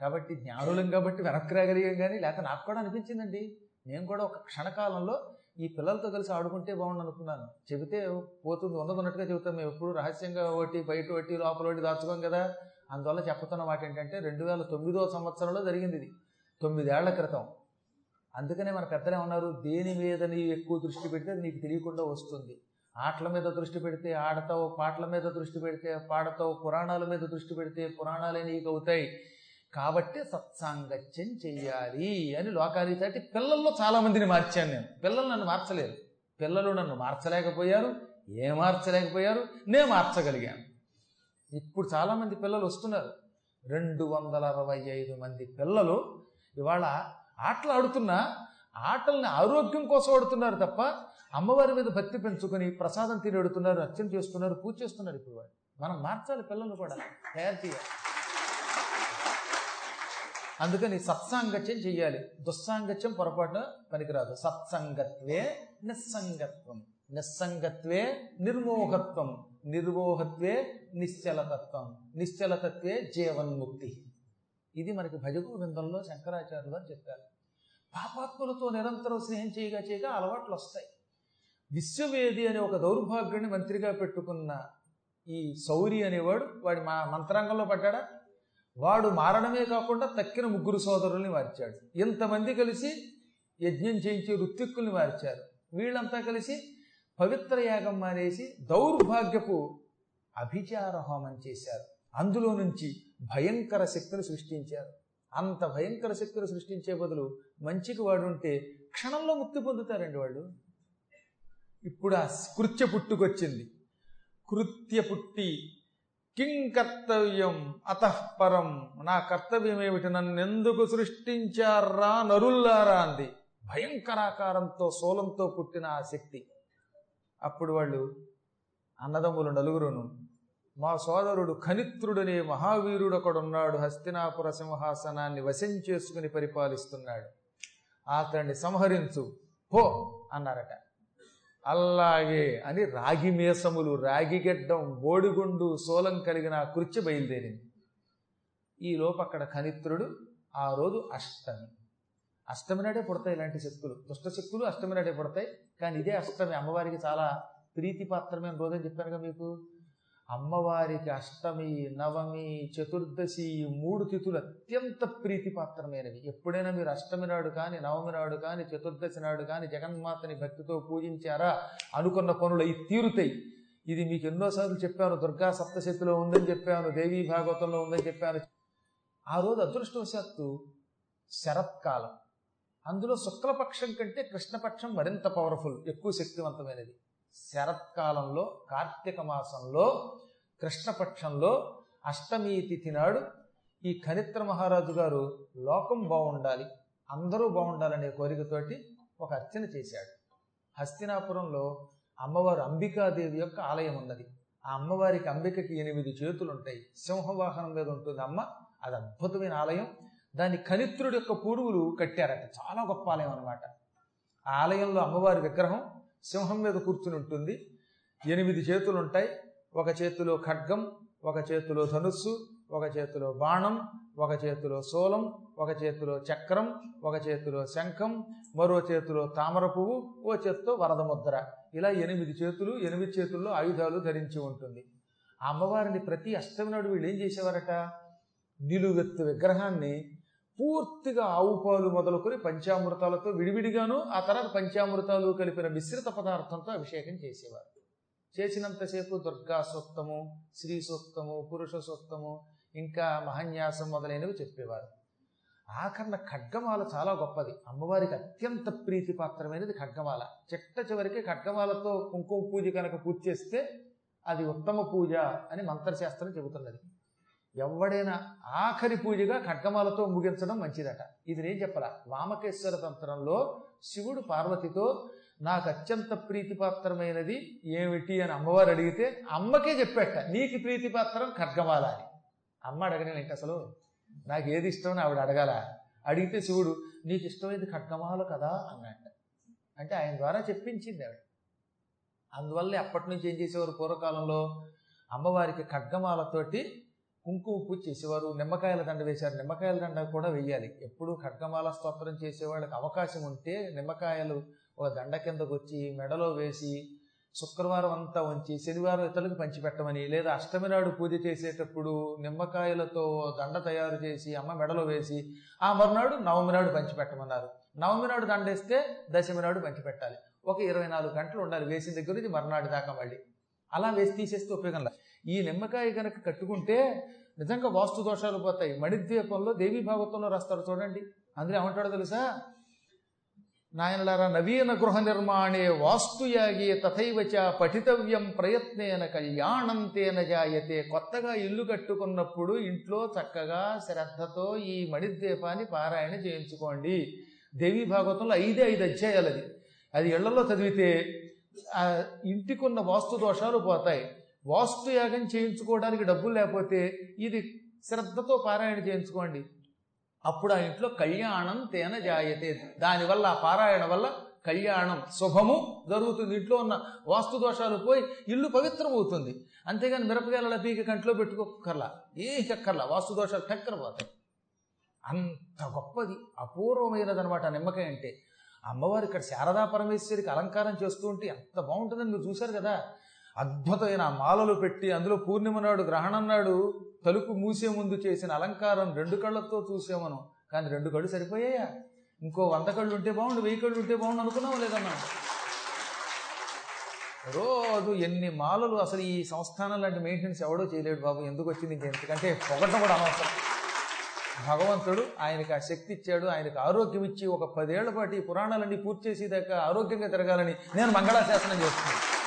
కాబట్టి జ్ఞానులం కాబట్టి వెనక్కి రాగలిగాం కానీ లేకపోతే నాకు కూడా అనిపించిందండి. నేను కూడా ఒక క్షణకాలంలో ఈ పిల్లలతో కలిసి ఆడుకుంటే బాగుండు అనుకున్నాను. చెబితే పోతుంది ఉన్నది ఉన్నట్టుగా చెబుతాం. మేము ఎప్పుడు రహస్యంగా ఒకటి బయట ఒకటి లోపల ఒకటి దాచుకోం కదా. అందువల్ల చెప్పుతున్న మాట ఏంటంటే రెండు వేల తొమ్మిదో సంవత్సరంలో జరిగింది ఇది. తొమ్మిదేళ్ళ క్రితం. అందుకనే మన పెద్దలే ఉన్నారు దేని మీద నీవు ఎక్కువ దృష్టి పెడితే అది నీకు తెలియకుండా వస్తుంది. ఆటల మీద దృష్టి పెడితే ఆడతావు పాటల మీద దృష్టి పెడితే పాడతావు పురాణాల మీద దృష్టి పెడితే పురాణాలే నీకు అవుతాయి. కాబట్టి సత్సాంగత్యం చెయ్యాలి అని లోకాలి పిల్లల్లో చాలామందిని మార్చాను నేను. పిల్లలు నన్ను మార్చలేరు. పిల్లలు నన్ను మార్చలేకపోయారు ఏ మార్చలేకపోయారు నేను మార్చగలిగాను. ఇప్పుడు చాలామంది పిల్లలు వస్తున్నారు. రెండు వందల అరవై ఐదు మంది పిల్లలు ఇవాళ ఆటలు ఆడుతున్నా ఆటల్ని ఆరోగ్యం కోసం ఆడుతున్నారు తప్ప అమ్మవారి మీద భక్తి పెంచుకొని ప్రసాదం తిని ఆడుతున్నారు అర్చన చేస్తున్నారు పూజ చేస్తున్నారు ఇప్పుడు వాళ్ళు. మనం మార్చాలి పిల్లలు కూడా తయారు చేయాలి. అందుకని సత్సాంగత్యం చెయ్యాలి. దుస్సాంగత్యం పొరపాటున పనికిరాదు. సత్సంగత్వే నిస్సంగత్వం. నిస్సంగత్వే నిర్మోహత్వం. నిర్మోహత్వే నిశ్చలతత్వం. నిశ్చలతత్వే జీవన్ముక్తి. ఇది మనకి భజగోవిందంలో శంకరాచార్యులు అని చెప్పారు. పాపాత్ములతో నిరంతరం స్నేహం చేయగా చేయగా అలవాట్లు వస్తాయి. విశ్వవేది అనే ఒక దౌర్భాగ్యుని మంత్రిగా పెట్టుకున్న ఈ సౌరి అనేవాడు వాడి మా మంత్రాంగంలో పడ్డాడా? వాడు మారడమే కాకుండా తక్కిన ముగ్గురు సోదరుల్ని మార్చాడు. ఇంతమంది కలిసి యజ్ఞం చేయించి ఋత్విక్కుల్ని మార్చారు. వీళ్ళంతా కలిసి పవిత్ర యాగం మానేసి దౌర్భాగ్యపు అభిచార హోమం చేశారు. అందులో నుంచి భయంకర శక్తులు సృష్టించారు. అంత భయంకర శక్తులు సృష్టించే బదులు మంచికి వాడు ఉంటే క్షణంలో ముక్తి పొందుతారండి వాళ్ళు. ఇప్పుడు ఆ కృత్య పుట్టుకొచ్చింది. కృత్య పుట్టి కిం కర్తవ్యం అతఃపరం నా కర్తవ్యం ఏమిటి? నన్ను ఎందుకు సృష్టించారా? నరుల్లారా అంది. భయంకరాకారంతో సోలంతో పుట్టిన ఆ శక్తి. అప్పుడు వాళ్ళు అన్నదమ్ములు నలుగురును మా సోదరుడు ఖనిత్రుడనే మహావీరుడు ఒకడున్నాడు హస్తినాపుర సింహాసనాన్ని వశం చేసుకుని పరిపాలిస్తున్నాడు. అతన్ని సంహరించు. పో అన్నారట. అలాగే అని రాగి మేసములు రాగిగెడ్డం బోడిగుండు సోలం కలిగిన ఆ కృత్య బయలుదేరింది. ఈ అక్కడ కనిత్రుడు ఆ రోజు అష్టమి. అష్టమి నాడే పుడతాయి ఇలాంటి శక్తులు. దుష్ట శక్తులు అష్టమి నాడే పుడతాయి. కానీ ఇదే అష్టమి. అమ్మవారికి చాలా ప్రీతిపాత్రమైన రోజని చెప్పానుగా మీకు? అమ్మవారికి అష్టమి నవమి చతుర్దశి మూడు తిథులు అత్యంత ప్రీతిపాత్రమైనవి. ఎప్పుడైనా మీరు అష్టమి నాడు కానీ నవమి నాడు కానీ చతుర్దశి నాడు కానీ జగన్మాతని భక్తితో పూజించారా అనుకున్న పనులు అవి తీరుతాయి. ఇది మీకు ఎన్నోసార్లు చెప్పాను దుర్గా సప్తశతిలో ఉందని చెప్పాను దేవీ భాగవతంలో ఉందని చెప్పాను. ఆ రోజు అదృష్టవశాత్తు శరత్కాలం. అందులో శుక్లపక్షం కంటే కృష్ణపక్షం మరింత పవర్ఫుల్ ఎక్కువ శక్తివంతమైనది. శరత్కాలంలో కార్తీక మాసంలో కృష్ణపక్షంలో అష్టమి తిథి నాడు ఈ కనిత్ర మహారాజు గారు లోకం బాగుండాలి అందరూ బాగుండాలనే కోరికతోటి ఒక అర్చన చేశాడు. హస్తినాపురంలో అమ్మవారు అంబికాదేవి యొక్క ఆలయం ఉన్నది. ఆ అమ్మవారికి అంబికకి ఎనిమిది చేతులు ఉంటాయి సింహవాహనం మీద ఉంటుంది అమ్మ అది అద్భుతమైన ఆలయం. దాని కనిత్రుడి యొక్క పూర్వులు కట్టారట. చాలా గొప్ప ఆలయం అనమాట ఆ ఆలయంలో అమ్మవారి విగ్రహం సింహం మీద కూర్చుని ఉంటుంది. ఎనిమిది చేతులు ఉంటాయి ఒక చేతిలో ఖడ్గం ఒక చేతిలో ధనుస్సు ఒక చేతిలో బాణం ఒక చేతిలో శూలం ఒక చేతిలో చక్రం ఒక చేతిలో శంఖం మరో చేతిలో తామర పువ్వు ఓ చేతితో వరద ముద్ర. ఇలా ఎనిమిది చేతులు ఎనిమిది చేతుల్లో ఆయుధాలు ధరించి ఉంటుంది. ఆ అమ్మవారిని ప్రతి అష్టమి నాడు వీళ్ళు ఏం చేసేవారట? నిలువెత్తు విగ్రహాన్ని పూర్తిగా ఆవు పాలు మొదలుకొని పంచామృతాలతో విడివిడిగాను ఆ తర్వాత పంచామృతాలు కలిపిన మిశ్రిత పదార్థంతో అభిషేకం చేసేవారు. చేసినంతసేపు దుర్గా సూక్తము శ్రీ సూక్తము పురుష సూక్తము ఇంకా మహన్యాసం మొదలైనవి చెప్పేవారు. ఆఖరణ ఖడ్గమాల చాలా గొప్పది. అమ్మవారికి అత్యంత ప్రీతిపాత్రమైనది ఖడ్గమాల. చిట్ట చివరికి ఖడ్గమాలతో కుంకుమ పూజ కనుక పూజ చేస్తే అది ఉత్తమ పూజ అని మంత్రశాస్త్రం చెబుతున్నది. ఎవడైనా ఆఖరి పూజగా ఖడ్గమాలతో ముగించడం మంచిదట. ఇది నేను చెప్పలా. వామకేశ్వర తంత్రంలో శివుడు పార్వతితో నాకు అత్యంత ప్రీతిపాత్రమైనది ఏమిటి అని అమ్మవారు అడిగితే అమ్మకే చెప్పాట నీకు ప్రీతిపాత్రం ఖడ్గమాల అని. అమ్మ అడగనేంటి అసలు. నాకు ఏది ఇష్టమని ఆవిడ అడగాల. అడిగితే శివుడు నీకు ఇష్టమైంది ఖడ్గమాల కదా అన్నట్ట. అంటే ఆయన ద్వారా చెప్పించింది ఆవిడ. అందువల్లే అప్పటి నుంచి ఏం చేసేవారు పూర్వకాలంలో? అమ్మవారికి ఖడ్గమాలతోటి కుంకుమ పూజ చేసేవారు నిమ్మకాయల దండ వేశారు. నిమ్మకాయల దండ కూడా వెయ్యాలి. ఎప్పుడు ఖడ్గమాల స్తోత్రం చేసేవాళ్ళకి అవకాశం ఉంటే నిమ్మకాయలు ఒక దండ కిందకు వచ్చి మెడలో వేసి శుక్రవారం అంతా ఉంచి శనివారం ఇతరులకు పంచిపెట్టమని లేదా అష్టమి నాడు పూజ చేసేటప్పుడు నిమ్మకాయలతో దండ తయారు చేసి అమ్మ మెడలో వేసి ఆ మరునాడు నవమి నాడు పంచిపెట్టమన్నారు. నవమి నాడు దండేస్తే దశమి నాడు పంచిపెట్టాలి. ఒక ఇరవై నాలుగు గంటలు ఉండాలి. వేసిన దగ్గర నుంచి మర్నాడు దాకా మళ్ళీ. అలా వేసి తీసేస్తే ఉపయోగంలా ఈ నిమ్మకాయ కనుక కట్టుకుంటే నిజంగా వాస్తు దోషాలు పోతాయి. మణిద్వీపంలో దేవీ భాగవతంలో రాస్తారు చూడండి. అందులో ఏమంటాడో తెలుసా? నాయనలారా నవీన గృహ నిర్మాణే వాస్తుయాగి తథైవచ పఠితవ్యం ప్రయత్నేన కళ్యాణం తేన జాయతే. కొత్తగా ఇల్లు కట్టుకున్నప్పుడు ఇంట్లో చక్కగా శ్రద్ధతో ఈ మణిద్వీపాన్ని పారాయణ చేయించుకోండి. దేవీ భాగవతంలో ఐదే ఐదు అధ్యాయాలు అది అది ఇళ్ళలో చదివితే ఇంటికున్న వాస్తు దోషాలు పోతాయి. వాస్తు యాగం చేయించుకోవడానికి డబ్బులు లేకపోతే ఇది శ్రద్ధతో పారాయణ చేయించుకోండి. అప్పుడు ఆ ఇంట్లో కళ్యాణం తేన జాయతే. దానివల్ల ఆ పారాయణ వల్ల కళ్యాణం శుభము జరుగుతుంది. ఇంట్లో ఉన్న వాస్తు దోషాలు పోయి ఇల్లు పవిత్రమవుతుంది. అంతేగాని మిరపకాయల పీకి కంట్లో పెట్టుకోకర్లా ఏ చక్కర్లా వాస్తు దోషాలు చక్కర పోతాయి. అంత గొప్పది అపూర్వమైనదనమాట నిమ్మకాయ అంటే. అమ్మవారు ఇక్కడ శారదా పరమేశ్వరికి అలంకారం చేస్తూ ఉంటే ఎంత బాగుంటుందని మీరు చూశారు కదా. అద్భుతమైన ఆ మాలలు పెట్టి అందులో పూర్ణిమ నాడు గ్రహణం నాడు తలుపు మూసే ముందు చేసిన అలంకారం రెండు కళ్ళతో చూసామను. కానీ రెండు కళ్ళు సరిపోయాయా? ఇంకో వంద కళ్ళు ఉంటే బాగుండు వెయ్యి కళ్ళు ఉంటే బాగుండు అనుకున్నాం లేదన్నా రోజు ఎన్ని మాలలు అసలు ఈ సంస్థానం లాంటి మెయింటెనెన్స్ ఎవడో చేయలేడు బాబు. ఎందుకు వచ్చింది ఇంకెందుకంటే పొగటం కూడా అనవసరం. భగవంతుడు ఆయనకి ఆ శక్తి ఇచ్చాడు ఆయనకు ఆరోగ్యం ఇచ్చి ఒక పదేళ్ళ పాటు ఈ పురాణాలన్నీ పూర్తి చేసేదాకా ఆరోగ్యంగా తిరగాలని నేను మంగళాశాసనం చేస్తున్నాను.